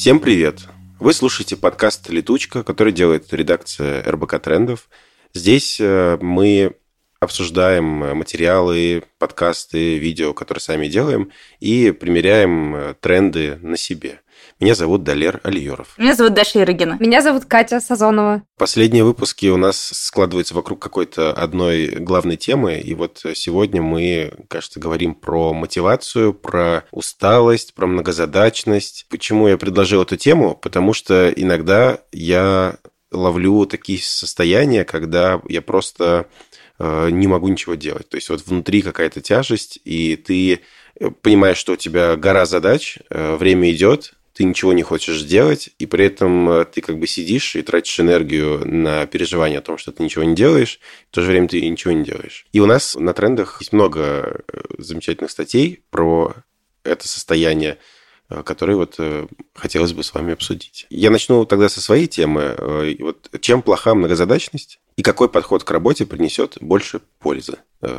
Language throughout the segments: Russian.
Всем привет! Вы слушаете подкаст «Летучка», который делает редакция РБК Трендов. Здесь э, мы обсуждаем материалы, подкасты, видео, которые сами делаем, и примеряем э, тренды на себе. Меня зовут Далер Алиеров. Меня зовут Даша Ирыгина. Меня зовут Катя Сазонова. Последние выпуски у нас складываются вокруг какой-то одной главной темы. И вот сегодня мы, кажется, говорим про мотивацию, про усталость, про многозадачность. Почему я предложил эту тему? Потому что иногда я ловлю такие состояния, когда я просто э, не могу ничего делать. То есть вот внутри какая-то тяжесть, и ты понимаешь, что у тебя гора задач, э, время идет, ты ничего не хочешь сделать, и при этом э, ты как бы сидишь и тратишь энергию на переживание о том, что ты ничего не делаешь, в то же время ты ничего не делаешь. И у нас на трендах есть много э, замечательных статей про это состояние, э, которые вот хотелось бы с вами обсудить. Я начну тогда со своей темы. Вот чем плоха многозадачность и какой подход к работе принесет больше пользы?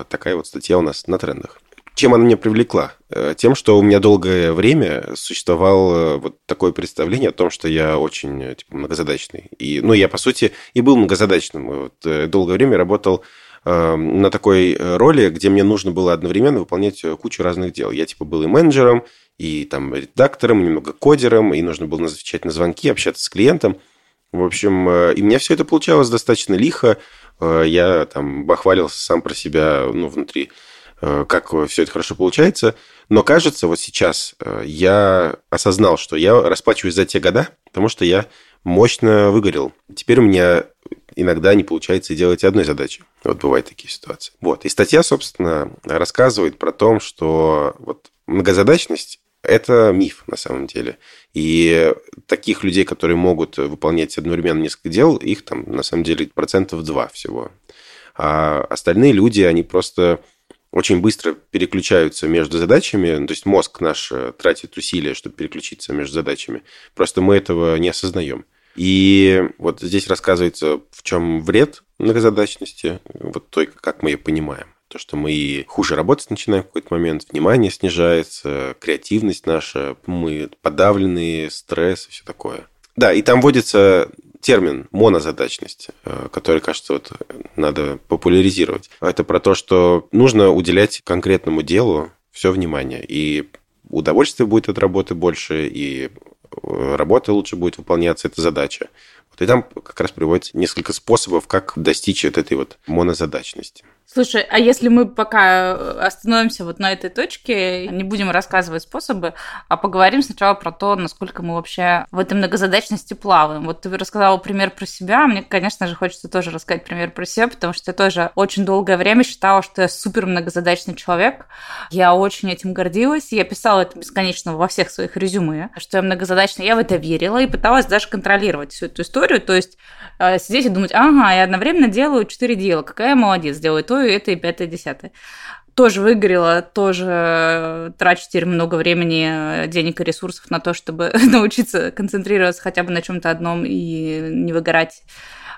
Такая вот статья у нас на трендах. Чем она меня привлекла? Э, тем, что у меня долгое время существовало вот такое представление о том, что я очень э, типа, многозадачный. И, ну, я, по сути, и был многозадачным. Вот, э, долгое время работал на такой роли, где мне нужно было одновременно выполнять кучу разных дел. Я типа был и менеджером, и там редактором, и немного кодером, и нужно было отвечать на звонки, общаться с клиентом. В общем, и у меня все это получалось достаточно лихо. Я там бахвалился сам про себя, ну, внутри Э, как все это хорошо получается. Но кажется, вот сейчас э, я осознал, что я расплачиваюсь за те года, потому что я мощно выгорел. Теперь у меня иногда не получается делать одной задачи. Вот бывают такие ситуации. Вот. И статья, собственно, рассказывает про то, что вот многозадачность – это миф на самом деле. И таких людей, которые могут выполнять одновременно несколько дел, их там на самом деле процентов два всего. А остальные люди, они просто очень быстро переключаются между задачами. Ну, то есть мозг наш э, тратит усилия, чтобы переключиться между задачами. Просто мы этого не осознаем. И вот здесь рассказывается, в чем вред многозадачности, вот той, как мы ее понимаем. То, что мы хуже работать начинаем в какой-то момент, внимание снижается, креативность наша, мы подавленные, стресс и все такое. Да, и там вводится термин монозадачность, э, который, кажется, вот надо популяризировать. Это про то, что нужно уделять конкретному делу все внимание. И удовольствие будет от работы больше, и э, работа лучше будет выполняться, это задача. Вот и там как раз приводится несколько способов, как достичь вот этой вот монозадачности. Слушай, а если мы пока э, остановимся вот на этой точке, не будем рассказывать способы, а поговорим сначала про то, насколько мы вообще в этой многозадачности плаваем. Вот ты рассказала пример про себя, мне, конечно же, хочется тоже рассказать пример про себя, потому что я тоже очень долгое время считала, что я супер многозадачный человек. Я очень этим гордилась, я писала это бесконечно во всех своих резюме, что я многозадачная. Я в это верила и пыталась даже контролировать всю эту историю, то есть э, сидеть и думать, ага, я одновременно делаю четыре дела, какая я молодец, делаю то, это, и пятое, десятое. Тоже выгорела, тоже трачу теперь много времени, денег и ресурсов на то, чтобы научиться концентрироваться хотя бы на чем-то одном и не выгорать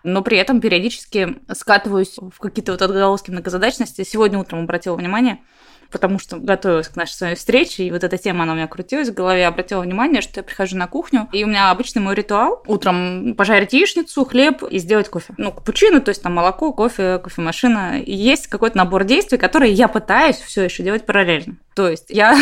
но при этом периодически скатываюсь в какие-то вот отголоски многозадачности. Сегодня утром обратила внимание, потому что готовилась к нашей с вами встрече, и вот эта тема, она у меня крутилась в голове, обратила внимание, что я прихожу на кухню, и у меня обычный мой ритуал утром пожарить яичницу, хлеб и сделать кофе. Ну, капучино, то есть там молоко, кофе, кофемашина. И есть какой-то набор действий, которые я пытаюсь все еще делать параллельно. То есть я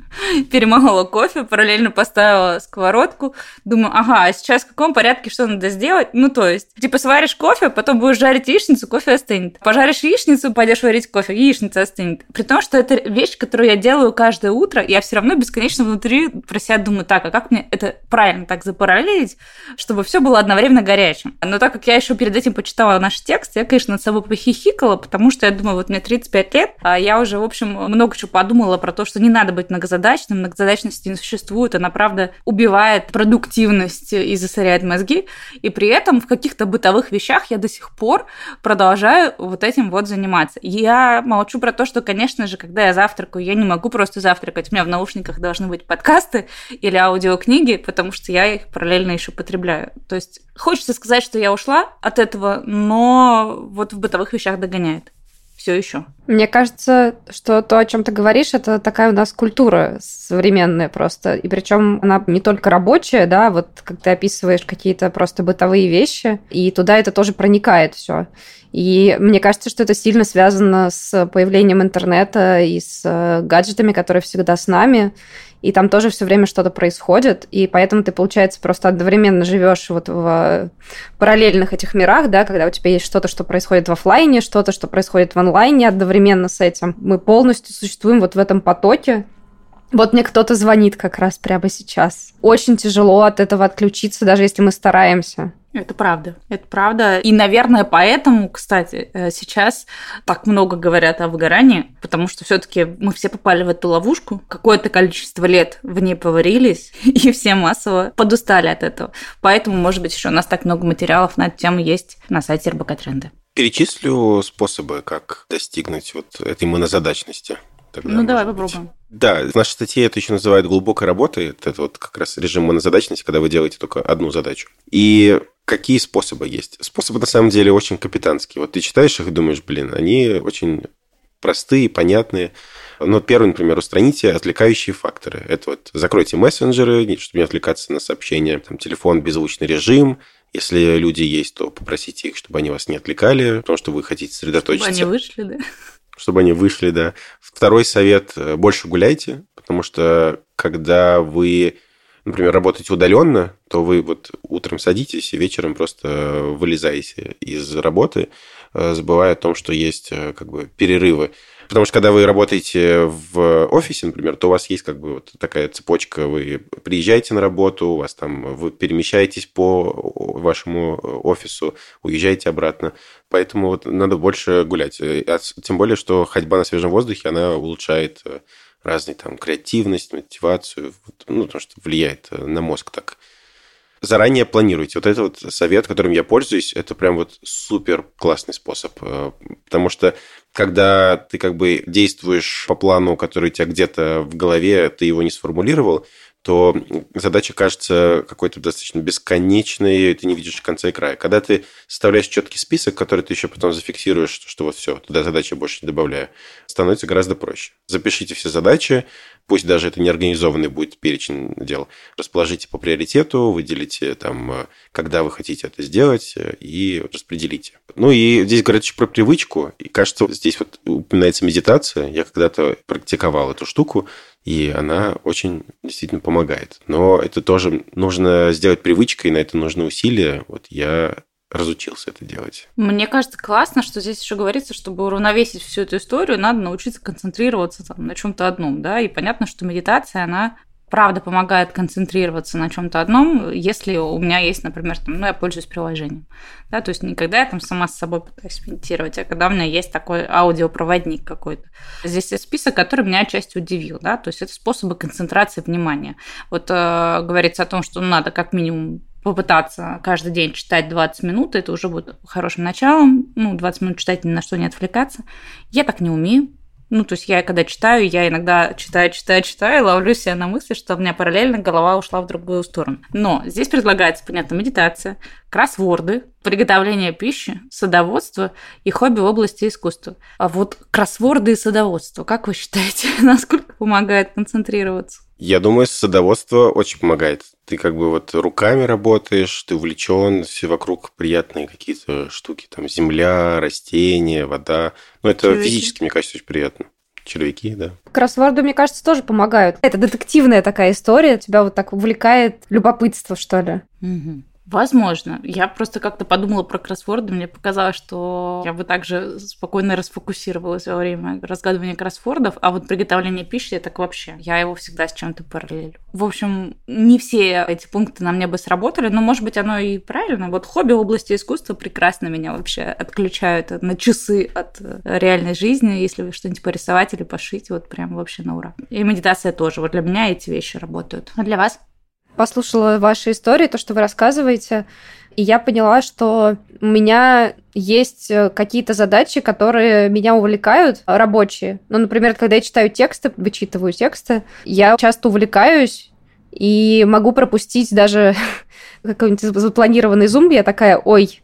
перемолола кофе, параллельно поставила сковородку, думаю, ага, а сейчас в каком порядке что надо сделать? Ну, то есть, типа, сваришь кофе, потом будешь жарить яичницу, кофе остынет. Пожаришь яичницу, пойдешь варить кофе, яичница остынет. При том, что это вещь, которую я делаю каждое утро, я все равно бесконечно внутри про себя думаю, так, а как мне это правильно так запараллелить, чтобы все было одновременно горячим. Но так как я еще перед этим почитала наш текст, я, конечно, над собой похихикала, потому что я думаю, вот мне 35 лет, а я уже, в общем, много чего подумала про то, что не надо быть многозадачным, многозадачности не существует, она, правда, убивает продуктивность и засоряет мозги, и при этом в каких-то бытовых вещах я до сих пор продолжаю вот этим вот заниматься. Я молчу про то, что, конечно же, когда я завтракаю, я не могу просто завтракать, у меня в наушниках должны быть подкасты или аудиокниги, потому что я их параллельно еще потребляю. То есть хочется сказать, что я ушла от этого, но вот в бытовых вещах догоняет. Все еще. Мне кажется, что то, о чем ты говоришь, это такая у нас культура современная просто. И причем она не только рабочая, да, вот как ты описываешь какие-то просто бытовые вещи, и туда это тоже проникает все. И мне кажется, что это сильно связано с появлением интернета и с э, гаджетами, которые всегда с нами и там тоже все время что-то происходит, и поэтому ты, получается, просто одновременно живешь вот в параллельных этих мирах, да, когда у тебя есть что-то, что происходит в офлайне, что-то, что происходит в онлайне одновременно с этим. Мы полностью существуем вот в этом потоке, вот мне кто-то звонит как раз прямо сейчас. Очень тяжело от этого отключиться, даже если мы стараемся. Это правда, это правда. И, наверное, поэтому, кстати, э, сейчас так много говорят о выгорании, потому что все-таки мы все попали в эту ловушку, какое-то количество лет в ней поварились, и все массово подустали от этого. Поэтому, может быть, еще у нас так много материалов на эту тему есть на сайте РБК Тренды. Перечислю способы, как достигнуть вот этой монозадачности. Тогда ну, давай попробуем. Да, в нашей статье это еще называют глубокой работой. Это вот как раз режим монозадачности, когда вы делаете только одну задачу. И какие способы есть? Способы, на самом деле, очень капитанские. Вот ты читаешь их и думаешь, блин, они очень простые, понятные. Но первый, например, устраните отвлекающие факторы. Это вот закройте мессенджеры, чтобы не отвлекаться на сообщения, там, телефон, беззвучный режим. Если люди есть, то попросите их, чтобы они вас не отвлекали, потому что вы хотите сосредоточиться. Чтобы они вышли, да? Чтобы они вышли, да. Второй совет – больше гуляйте, потому что когда вы например, работаете удаленно, то вы вот утром садитесь и вечером просто вылезаете из работы, э, забывая о том, что есть э, как бы перерывы. Потому что когда вы работаете в офисе, например, то у вас есть как бы вот такая цепочка. Вы приезжаете на работу, у вас там вы перемещаетесь по вашему офису, уезжаете обратно. Поэтому вот надо больше гулять. Э, а тем более, что ходьба на свежем воздухе, она улучшает разные там креативность, мотивацию, ну, потому что влияет э, на мозг так. Заранее планируйте. Вот это вот совет, которым я пользуюсь, это прям вот супер классный способ. Э, потому что когда ты как бы действуешь по плану, который у тебя где-то в голове, ты его не сформулировал, то задача кажется какой-то достаточно бесконечной, ты не видишь конца и края. Когда ты составляешь четкий список, который ты еще потом зафиксируешь, что, что вот все, туда задачи больше не добавляю, становится гораздо проще. Запишите все задачи, пусть даже это неорганизованный будет перечень дел, расположите по приоритету, выделите там, когда вы хотите это сделать и распределите. Ну и здесь говорят еще про привычку, и кажется, здесь вот упоминается медитация. Я когда-то практиковал эту штуку, и она очень действительно помогает. Но это тоже нужно сделать привычкой, на это нужны усилия. Вот я разучился это делать. Мне кажется, классно, что здесь еще говорится, чтобы уравновесить всю эту историю, надо научиться концентрироваться там, на чем-то одном, да, и понятно, что медитация, она правда помогает концентрироваться на чем-то одном, если у меня есть, например, там, ну, я пользуюсь приложением. Да, то есть не когда я там сама с собой пытаюсь медитировать, а когда у меня есть такой аудиопроводник какой-то. Здесь есть список, который меня отчасти удивил. Да? То есть это способы концентрации внимания. Вот э, говорится о том, что надо как минимум попытаться каждый день читать 20 минут, это уже будет хорошим началом. Ну, 20 минут читать ни на что не отвлекаться. Я так не умею. Ну, то есть я когда читаю, я иногда читаю, читаю, читаю, ловлю себя на мысли, что у меня параллельно голова ушла в другую сторону. Но здесь предлагается, понятно, медитация, кроссворды, приготовление пищи, садоводство и хобби в области искусства. А вот кроссворды и садоводство, как вы считаете, насколько помогает концентрироваться? Я думаю, садоводство очень помогает. Ты как бы вот руками работаешь, ты увлечен, все вокруг приятные какие-то штуки, там земля, растения, вода. Ну, это Червяки. физически, мне кажется, очень приятно. Червяки, да. Кроссворды, мне кажется, тоже помогают. Это детективная такая история, тебя вот так увлекает любопытство, что ли. Угу. Возможно. Я просто как-то подумала про кроссворды. Мне показалось, что я бы также спокойно расфокусировалась во время разгадывания кроссвордов, а вот приготовление пищи так вообще. Я его всегда с чем-то параллелю. В общем, не все эти пункты на мне бы сработали, но, может быть, оно и правильно. Вот хобби в области искусства прекрасно меня вообще отключают на часы от реальной жизни, если что-нибудь порисовать или пошить, вот прям вообще на ура. И медитация тоже. Вот для меня эти вещи работают. А для вас? Послушала ваши истории, то, что вы рассказываете, и я поняла, что у меня есть э, какие-то задачи, которые меня увлекают, рабочие. Ну, например, когда я читаю тексты, вычитываю тексты, я часто увлекаюсь и могу пропустить даже какой-нибудь запланированный зум, я такая, ой,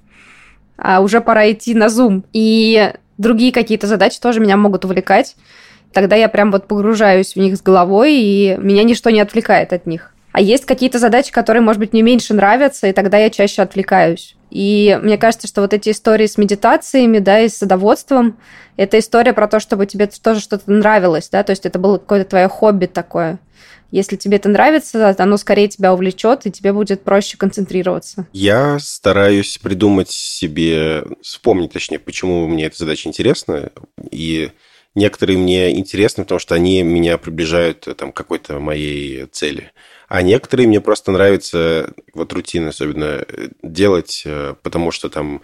а уже пора идти на зум. И другие какие-то задачи тоже меня могут увлекать. Тогда я прям вот погружаюсь в них с головой, и меня ничто не отвлекает от них. А есть какие-то задачи, которые, может быть, мне меньше нравятся, и тогда я чаще отвлекаюсь. И мне кажется, что вот эти истории с медитациями, да, и с садоводством, это история про то, чтобы тебе тоже что-то нравилось, да, то есть это было какое-то твое хобби такое. Если тебе это нравится, оно скорее тебя увлечет, и тебе будет проще концентрироваться. Я стараюсь придумать себе, вспомнить, точнее, почему мне эта задача интересна, и некоторые мне интересны, потому что они меня приближают там, к какой-то моей цели. А некоторые мне просто нравится, вот рутина особенно, делать, э, потому что там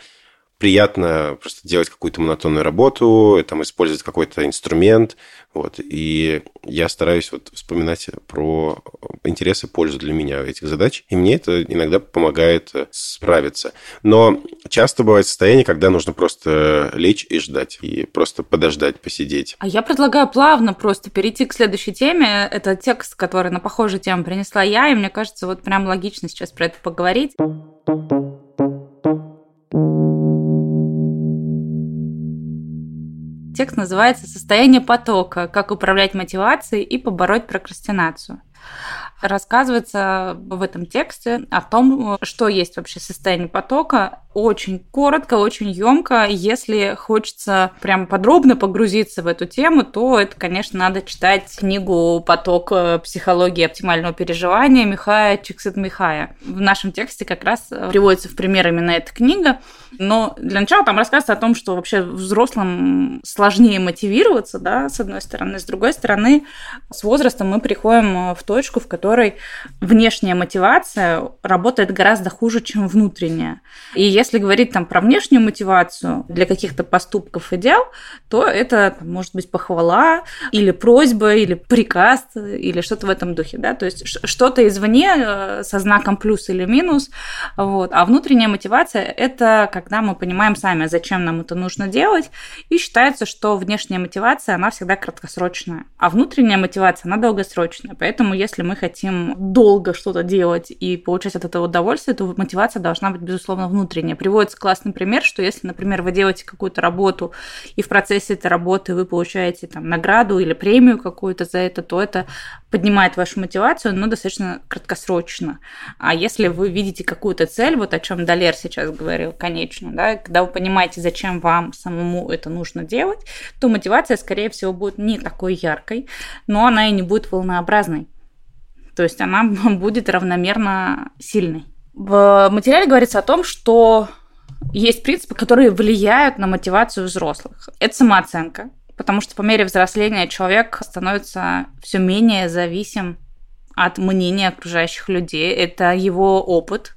приятно просто делать какую-то монотонную работу, там, использовать какой-то инструмент. Вот. И я стараюсь вот вспоминать про интересы и пользу для меня этих задач. И мне это иногда помогает справиться. Но часто бывает состояние, когда нужно просто лечь и ждать. И просто подождать, посидеть. А я предлагаю плавно просто перейти к следующей теме. Это текст, который на похожую тему принесла я. И мне кажется, вот прям логично сейчас про это поговорить. Текст называется «Состояние потока. Как управлять мотивацией и побороть прокрастинацию» рассказывается в этом тексте о том, что есть вообще состояние потока. Очень коротко, очень емко. Если хочется прям подробно погрузиться в эту тему, то это, конечно, надо читать книгу «Поток. Психологии оптимального переживания» Михая Чиксит Михая. В нашем тексте как раз приводится в пример именно эта книга. Но для начала там рассказывается о том, что вообще взрослым сложнее мотивироваться, да, с одной стороны. С другой стороны, с возрастом мы приходим в точку, в которой внешняя мотивация работает гораздо хуже, чем внутренняя. И если говорить там про внешнюю мотивацию для каких-то поступков и дел, то это может быть похвала или просьба, или приказ, или что-то в этом духе, да, то есть что-то извне э, со знаком плюс или минус, вот. А внутренняя мотивация – это когда мы понимаем сами, зачем нам это нужно делать, и считается, что внешняя мотивация, она всегда краткосрочная, а внутренняя мотивация, она долгосрочная. Поэтому если мы хотим долго что-то делать и получать от этого удовольствие, то мотивация должна быть, безусловно, внутренняя. Приводится классный пример, что если, например, вы делаете какую-то работу, и в процессе этой работы вы получаете там награду или премию какую-то за это, то это поднимает вашу мотивацию, но достаточно краткосрочно. А если вы видите какую-то цель, вот о чем Далер сейчас говорил, конечно, да, когда вы понимаете, зачем вам самому это нужно делать, то мотивация, скорее всего, будет не такой яркой, но она и не будет волнообразной. То есть она будет равномерно сильной. В материале говорится о том, что есть принципы, которые влияют на мотивацию взрослых. Это самооценка, потому что по мере взросления человек становится все менее зависим от мнения окружающих людей. Это его опыт,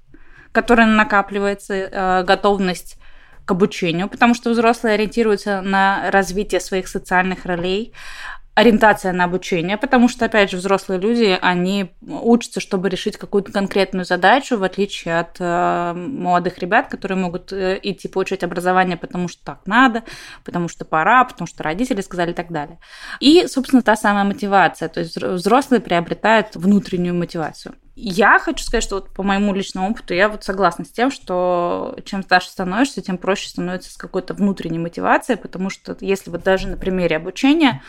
который накапливается, э, готовность к обучению, потому что взрослые ориентируются на развитие своих социальных ролей, ориентация на обучение, потому что, опять же, взрослые люди, они учатся, чтобы решить какую-то конкретную задачу, в отличие от э, молодых ребят, которые могут э, идти получать образование, потому что так надо, потому что пора, потому что родители сказали и так далее. И, собственно, та самая мотивация, то есть взрослые приобретают внутреннюю мотивацию. Я хочу сказать, что вот по моему личному опыту я вот согласна с тем, что чем старше становишься, тем проще становится с какой-то внутренней мотивацией, потому что если вот даже на примере обучения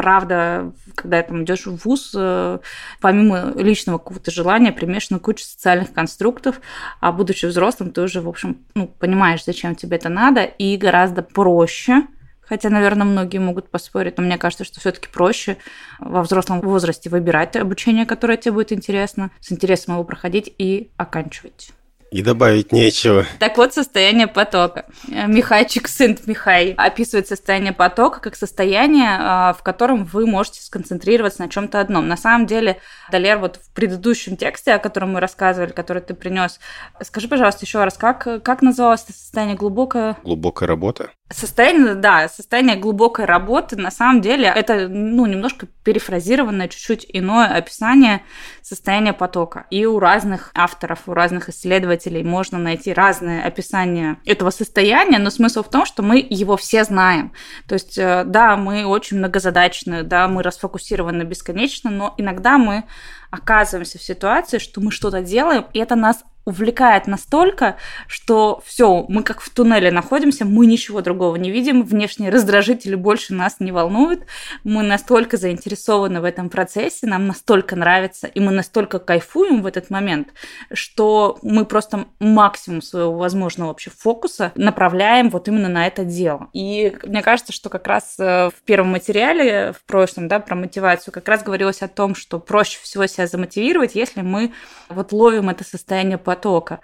правда, когда там идешь в ВУЗ, э, помимо личного какого-то желания, примешана куча социальных конструктов, а будучи взрослым, ты уже, в общем, ну, понимаешь, зачем тебе это надо, и гораздо проще Хотя, наверное, многие могут поспорить, но мне кажется, что все-таки проще во взрослом возрасте выбирать обучение, которое тебе будет интересно, с интересом его проходить и оканчивать. И добавить нечего. Так вот, состояние потока. Михайчик, сын Михай, описывает состояние потока как состояние, а, в котором вы можете сконцентрироваться на чем-то одном. На самом деле, Далер, вот в предыдущем тексте, о котором мы рассказывали, который ты принес, скажи, пожалуйста, еще раз, как, как называлось это состояние глубокое? Глубокая работа. Состояние, да, состояние глубокой работы, на самом деле, это, ну, немножко перефразированное, чуть-чуть иное описание состояния потока. И у разных авторов, у разных исследователей можно найти разные описания этого состояния, но смысл в том, что мы его все знаем. То есть, э, да, мы очень многозадачны, да, мы расфокусированы бесконечно, но иногда мы оказываемся в ситуации, что мы что-то делаем, и это нас увлекает настолько, что все, мы как в туннеле находимся, мы ничего другого не видим, внешние раздражители больше нас не волнуют, мы настолько заинтересованы в этом процессе, нам настолько нравится, и мы настолько кайфуем в этот момент, что мы просто максимум своего возможного вообще фокуса направляем вот именно на это дело. И мне кажется, что как раз э, в первом материале, в прошлом, да, про мотивацию, как раз говорилось о том, что проще всего себя замотивировать, если мы вот ловим это состояние потока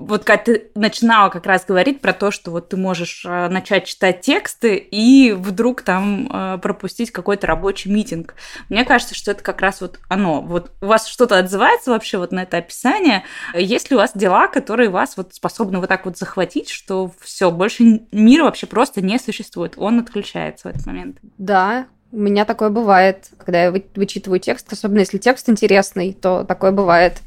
вот как ты начинала как раз говорить про то, что вот ты можешь э, начать читать тексты и вдруг там э, пропустить какой-то рабочий митинг. Мне кажется, что это как раз вот оно. Вот у вас что-то отзывается вообще вот на это описание? Есть ли у вас дела, которые вас вот способны вот так вот захватить, что все, больше мира вообще просто не существует, он отключается в этот момент? Да, у меня такое бывает, когда я вычитываю текст, особенно если текст интересный, то такое бывает.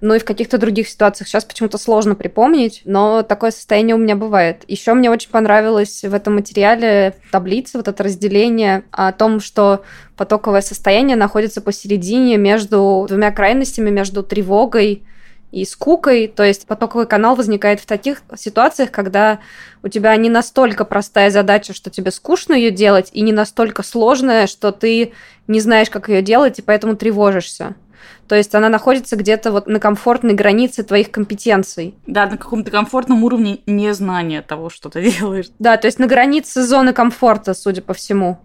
Ну и в каких-то других ситуациях сейчас почему-то сложно припомнить, но такое состояние у меня бывает. Еще мне очень понравилось в этом материале таблица, вот это разделение о том, что потоковое состояние находится посередине между двумя крайностями, между тревогой и скукой. То есть потоковый канал возникает в таких ситуациях, когда у тебя не настолько простая задача, что тебе скучно ее делать, и не настолько сложная, что ты не знаешь, как ее делать, и поэтому тревожишься. То есть она находится где-то вот на комфортной границе твоих компетенций. Да, на каком-то комфортном уровне незнания того, что ты делаешь. Да, то есть на границе зоны комфорта, судя по всему.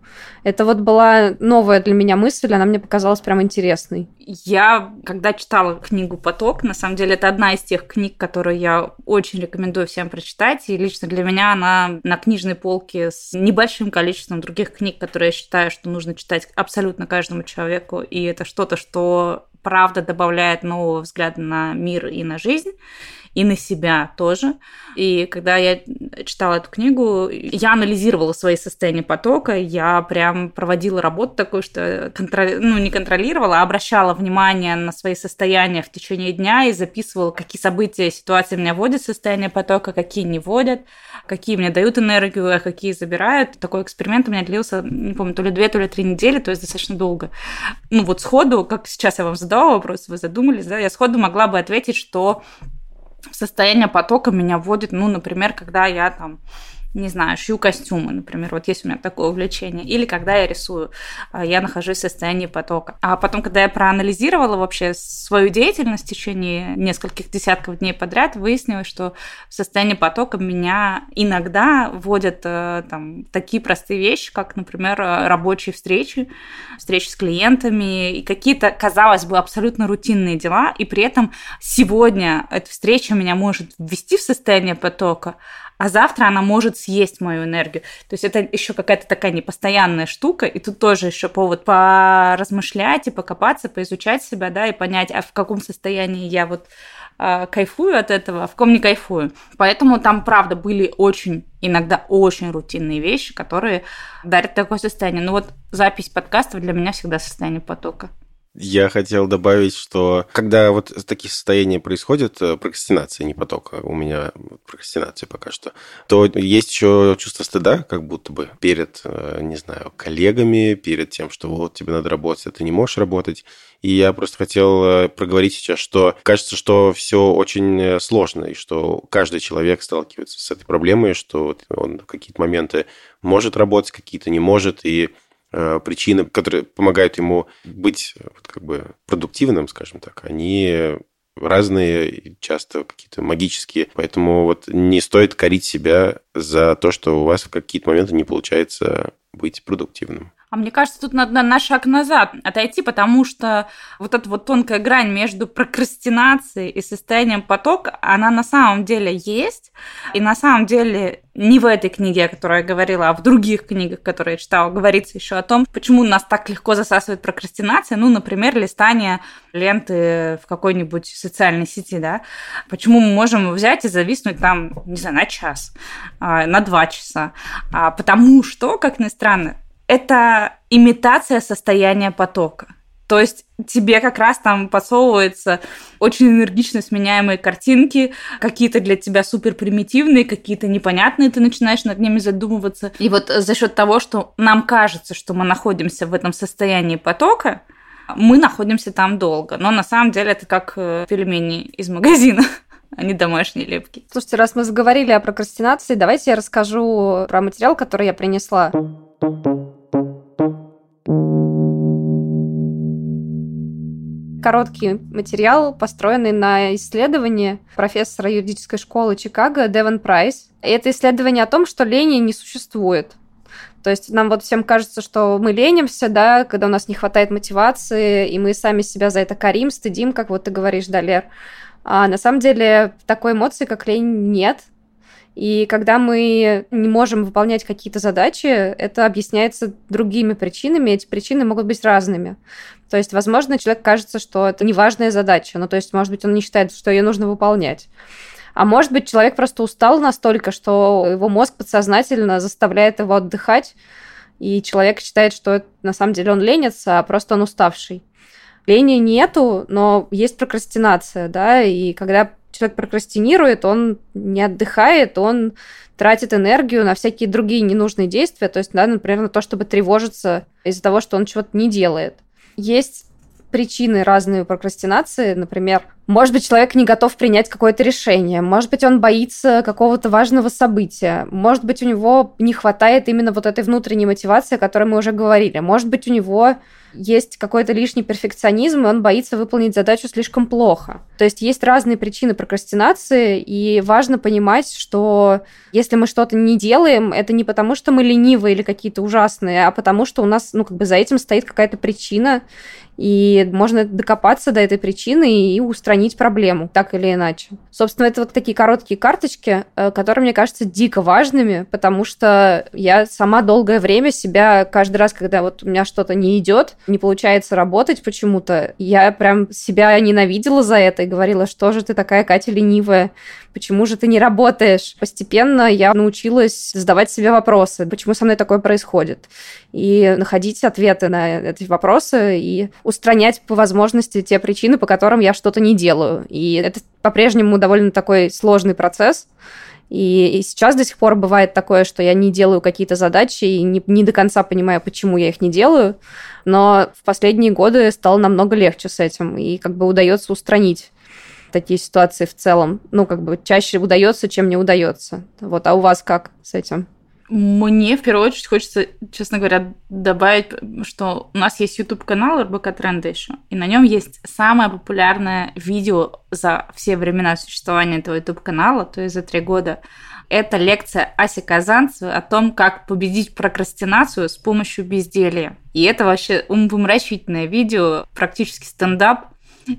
Это вот была новая для меня мысль, она мне показалась прям интересной. Я, когда читала книгу «Поток», на самом деле это одна из тех книг, которые я очень рекомендую всем прочитать, и лично для меня она на книжной полке с небольшим количеством других книг, которые я считаю, что нужно читать абсолютно каждому человеку, и это что-то, что правда добавляет нового взгляда на мир и на жизнь и на себя тоже. И когда я читала эту книгу, я анализировала свои состояния потока, я прям проводила работу такую, что контроли... ну, не контролировала, а обращала внимание на свои состояния в течение дня и записывала, какие события, ситуации меня вводят в состояние потока, какие не вводят, какие мне дают энергию, а какие забирают. Такой эксперимент у меня длился, не помню, то ли две, то ли три недели, то есть достаточно долго. Ну вот сходу, как сейчас я вам задала вопрос, вы задумались, да, я сходу могла бы ответить, что состояние потока меня вводит, ну, например, когда я там не знаю, шью костюмы, например, вот есть у меня такое увлечение, или когда я рисую, а, я нахожусь в состоянии потока. А потом, когда я проанализировала вообще свою деятельность в течение нескольких десятков дней подряд, выяснилось, что в состоянии потока меня иногда вводят э, там такие простые вещи, как, например, э, рабочие встречи, встречи с клиентами и какие-то, казалось бы, абсолютно рутинные дела, и при этом сегодня эта встреча меня может ввести в состояние потока, а завтра она может съесть мою энергию. То есть это еще какая-то такая непостоянная штука, и тут тоже еще повод поразмышлять и покопаться, поизучать себя, да, и понять, а в каком состоянии я вот э, кайфую от этого, а в каком не кайфую. Поэтому там, правда, были очень, иногда очень рутинные вещи, которые дарят такое состояние. Ну вот запись подкаста для меня всегда состояние потока. Я хотел добавить, что когда вот такие состояния происходят, э, прокрастинация, не поток, а у меня прокрастинация пока что, то есть еще чувство стыда, как будто бы перед, э, не знаю, коллегами, перед тем, что вот тебе надо работать, а ты не можешь работать. И я просто хотел э, проговорить сейчас, что кажется, что все очень сложно, и что каждый человек сталкивается с этой проблемой, что он в какие-то моменты может работать, какие-то не может, и причины, которые помогают ему быть вот, как бы продуктивным, скажем так, они разные, часто какие-то магические. Поэтому вот не стоит корить себя за то, что у вас в какие-то моменты не получается быть продуктивным. А мне кажется, тут надо на шаг назад отойти, потому что вот эта вот тонкая грань между прокрастинацией и состоянием потока, она на самом деле есть. И на самом деле не в этой книге, о которой я говорила, а в других книгах, которые я читала, говорится еще о том, почему нас так легко засасывает прокрастинация. Ну, например, листание ленты в какой-нибудь социальной сети, да. Почему мы можем взять и зависнуть там, не знаю, на час, а, на два часа. А, потому что, как ни странно, это имитация состояния потока. То есть тебе как раз там подсовываются очень энергично сменяемые картинки, какие-то для тебя супер примитивные, какие-то непонятные, ты начинаешь над ними задумываться. И вот за счет того, что нам кажется, что мы находимся в этом состоянии потока, мы находимся там долго. Но на самом деле это как э, пельмени из магазина. а не домашние лепки. Слушайте, раз мы заговорили о прокрастинации, давайте я расскажу про материал, который я принесла. Короткий материал, построенный на исследовании профессора юридической школы Чикаго Деван Прайс. И это исследование о том, что лени не существует. То есть нам вот всем кажется, что мы ленимся, да, когда у нас не хватает мотивации, и мы сами себя за это корим, стыдим, как вот ты говоришь, Далер. А на самом деле такой эмоции, как лень, нет. И когда мы не можем выполнять какие-то задачи, это объясняется другими причинами. Эти причины могут быть разными. То есть, возможно, человек кажется, что это неважная задача. Ну, то есть, может быть, он не считает, что ее нужно выполнять. А может быть, человек просто устал настолько, что его мозг подсознательно заставляет его отдыхать, и человек считает, что на самом деле он ленится, а просто он уставший. Лени нету, но есть прокрастинация, да, и когда человек прокрастинирует, он не отдыхает, он тратит энергию на всякие другие ненужные действия, то есть, да, например, на то, чтобы тревожиться из-за того, что он чего-то не делает. Есть причины разные прокрастинации. Например, может быть, человек не готов принять какое-то решение, может быть, он боится какого-то важного события, может быть, у него не хватает именно вот этой внутренней мотивации, о которой мы уже говорили, может быть, у него есть какой-то лишний перфекционизм, и он боится выполнить задачу слишком плохо. То есть есть разные причины прокрастинации, и важно понимать, что если мы что-то не делаем, это не потому, что мы ленивые или какие-то ужасные, а потому что у нас, ну, как бы за этим стоит какая-то причина, и можно докопаться до этой причины и устранить проблему, так или иначе. Собственно, это вот такие короткие карточки, э, которые, мне кажется, дико важными, потому что я сама долгое время себя каждый раз, когда вот у меня что-то не идет, не получается работать почему-то, я прям себя ненавидела за это и говорила, что же ты такая, Катя, ленивая, почему же ты не работаешь? Постепенно я научилась задавать себе вопросы, почему со мной такое происходит, и находить ответы на эти вопросы и устранять по возможности те причины, по которым я что-то не делаю. И это по-прежнему довольно такой сложный процесс. И, и сейчас до сих пор бывает такое, что я не делаю какие-то задачи и не, не до конца понимаю, почему я их не делаю. Но в последние годы стало намного легче с этим. И как бы удается устранить такие ситуации в целом. Ну, как бы чаще удается, чем не удается. Вот, а у вас как с этим? Мне в первую очередь хочется, честно говоря, добавить, что у нас есть YouTube-канал РБК Тренды еще, и на нем есть самое популярное видео за все времена существования этого YouTube-канала, то есть за три года. Это лекция Аси Казанцевой о том, как победить прокрастинацию с помощью безделья. И это вообще умопомрачительное видео, практически стендап,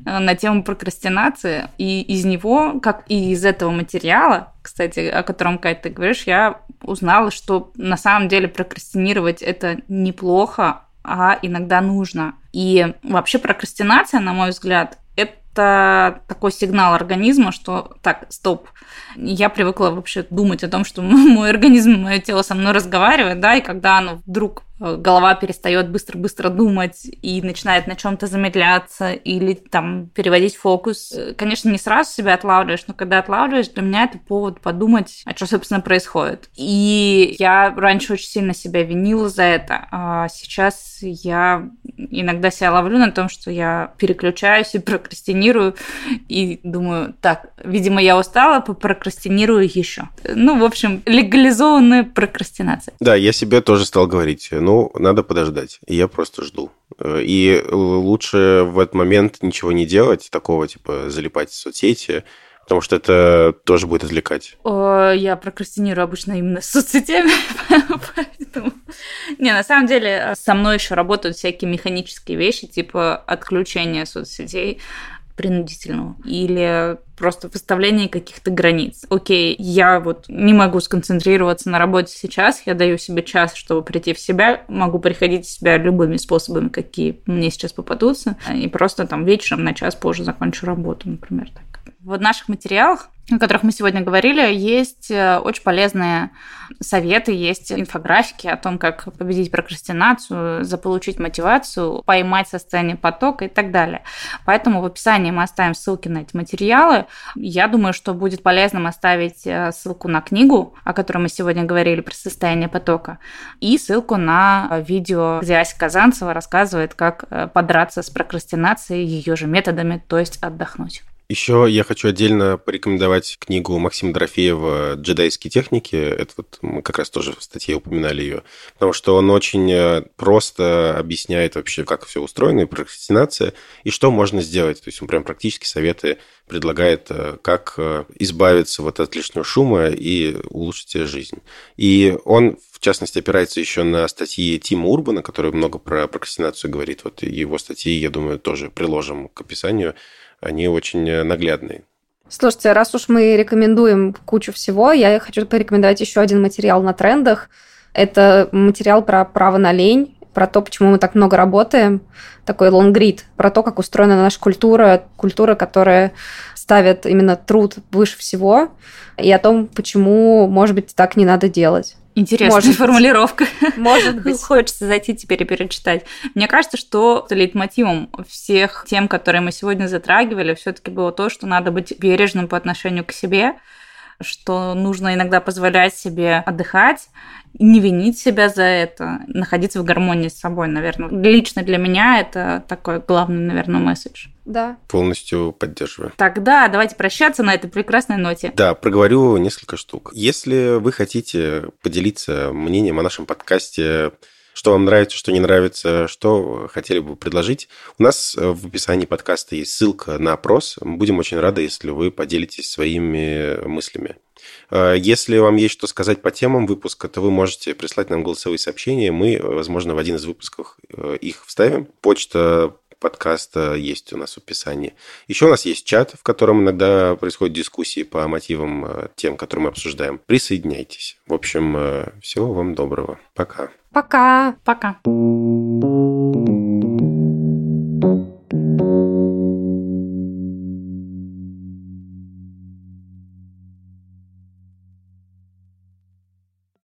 на тему прокрастинации, и из него, как и из этого материала, кстати, о котором, Кать, ты говоришь, я узнала, что на самом деле прокрастинировать это неплохо, а иногда нужно. И вообще прокрастинация, на мой взгляд, это такой сигнал организма, что так, стоп, я привыкла вообще думать о том, что мой организм, мое тело со мной разговаривает, да, и когда оно вдруг Э, голова перестает быстро-быстро думать и начинает на чем-то замедляться или там переводить фокус. Э, конечно, не сразу себя отлавливаешь, но когда отлавливаешь, для меня это повод подумать, а что, собственно, происходит. И я раньше очень сильно себя винила за это, а сейчас я иногда себя ловлю на том, что я переключаюсь и прокрастинирую, и думаю, так, видимо, я устала, прокрастинирую еще. Ну, в общем, легализованная прокрастинация. Да, я себе тоже стал говорить, ну, надо подождать. Я просто жду. Э, и лучше в этот момент ничего не делать, такого типа залипать в соцсети, потому что это тоже будет отвлекать. Я прокрастинирую обычно именно с соцсетями, поэтому... Не, на самом деле со мной еще работают всякие механические вещи, типа отключения соцсетей, принудительного или просто выставление каких-то границ. Окей, я вот не могу сконцентрироваться на работе сейчас, я даю себе час, чтобы прийти в себя, могу приходить в себя любыми способами, какие мне сейчас попадутся, и просто там вечером на час позже закончу работу, например, так. В наших материалах о которых мы сегодня говорили, есть э, очень полезные советы, есть инфографики о том, как победить прокрастинацию, заполучить мотивацию, поймать состояние потока и так далее. Поэтому в описании мы оставим ссылки на эти материалы. Я думаю, что будет полезным оставить э, ссылку на книгу, о которой мы сегодня говорили, про состояние потока, и ссылку на видео, где Ася Казанцева рассказывает, как э, подраться с прокрастинацией ее же методами, то есть отдохнуть. Еще я хочу отдельно порекомендовать книгу Максима Дорофеева «Джедайские техники». Это вот мы как раз тоже в статье упоминали ее. Потому что он очень э, просто объясняет вообще, как все устроено, и прокрастинация, и что можно сделать. То есть он прям практически советы предлагает, э, как э, избавиться вот от лишнего шума и улучшить себе жизнь. И он, в частности, опирается еще на статьи Тима Урбана, который много про прокрастинацию говорит. Вот его статьи, я думаю, тоже приложим к описанию они очень э, наглядные. Слушайте, раз уж мы рекомендуем кучу всего, я хочу порекомендовать еще один материал на трендах. Это материал про право на лень, про то, почему мы так много работаем, такой лонгрид, про то, как устроена наша культура, культура, которая ставит именно труд выше всего, и о том, почему, может быть, так не надо делать. Интересная Может формулировка. Может быть. Хочется зайти теперь и перечитать. Мне кажется, что лейтмотивом всех тем, которые мы сегодня затрагивали, все-таки было то, что надо быть бережным по отношению к себе, что нужно иногда позволять себе отдыхать, не винить себя за это, находиться в гармонии с собой, наверное. Лично для меня это такой главный, наверное, месседж. Да. Полностью поддерживаю. Тогда давайте прощаться на этой прекрасной ноте. Да, проговорю несколько штук. Если вы хотите поделиться мнением о нашем подкасте, что вам нравится, что не нравится, что хотели бы предложить. У нас в описании подкаста есть ссылка на опрос. Мы будем очень рады, если вы поделитесь своими мыслями. А, если вам есть что сказать по темам выпуска, то вы можете прислать нам голосовые сообщения. Мы, возможно, в один из выпусков э, их вставим. Почта подкаста есть у нас в описании. Еще у нас есть чат, в котором иногда происходят дискуссии по мотивам э, тем, которые мы обсуждаем. Присоединяйтесь. В общем, э, всего вам доброго. Пока. Пока. Пока.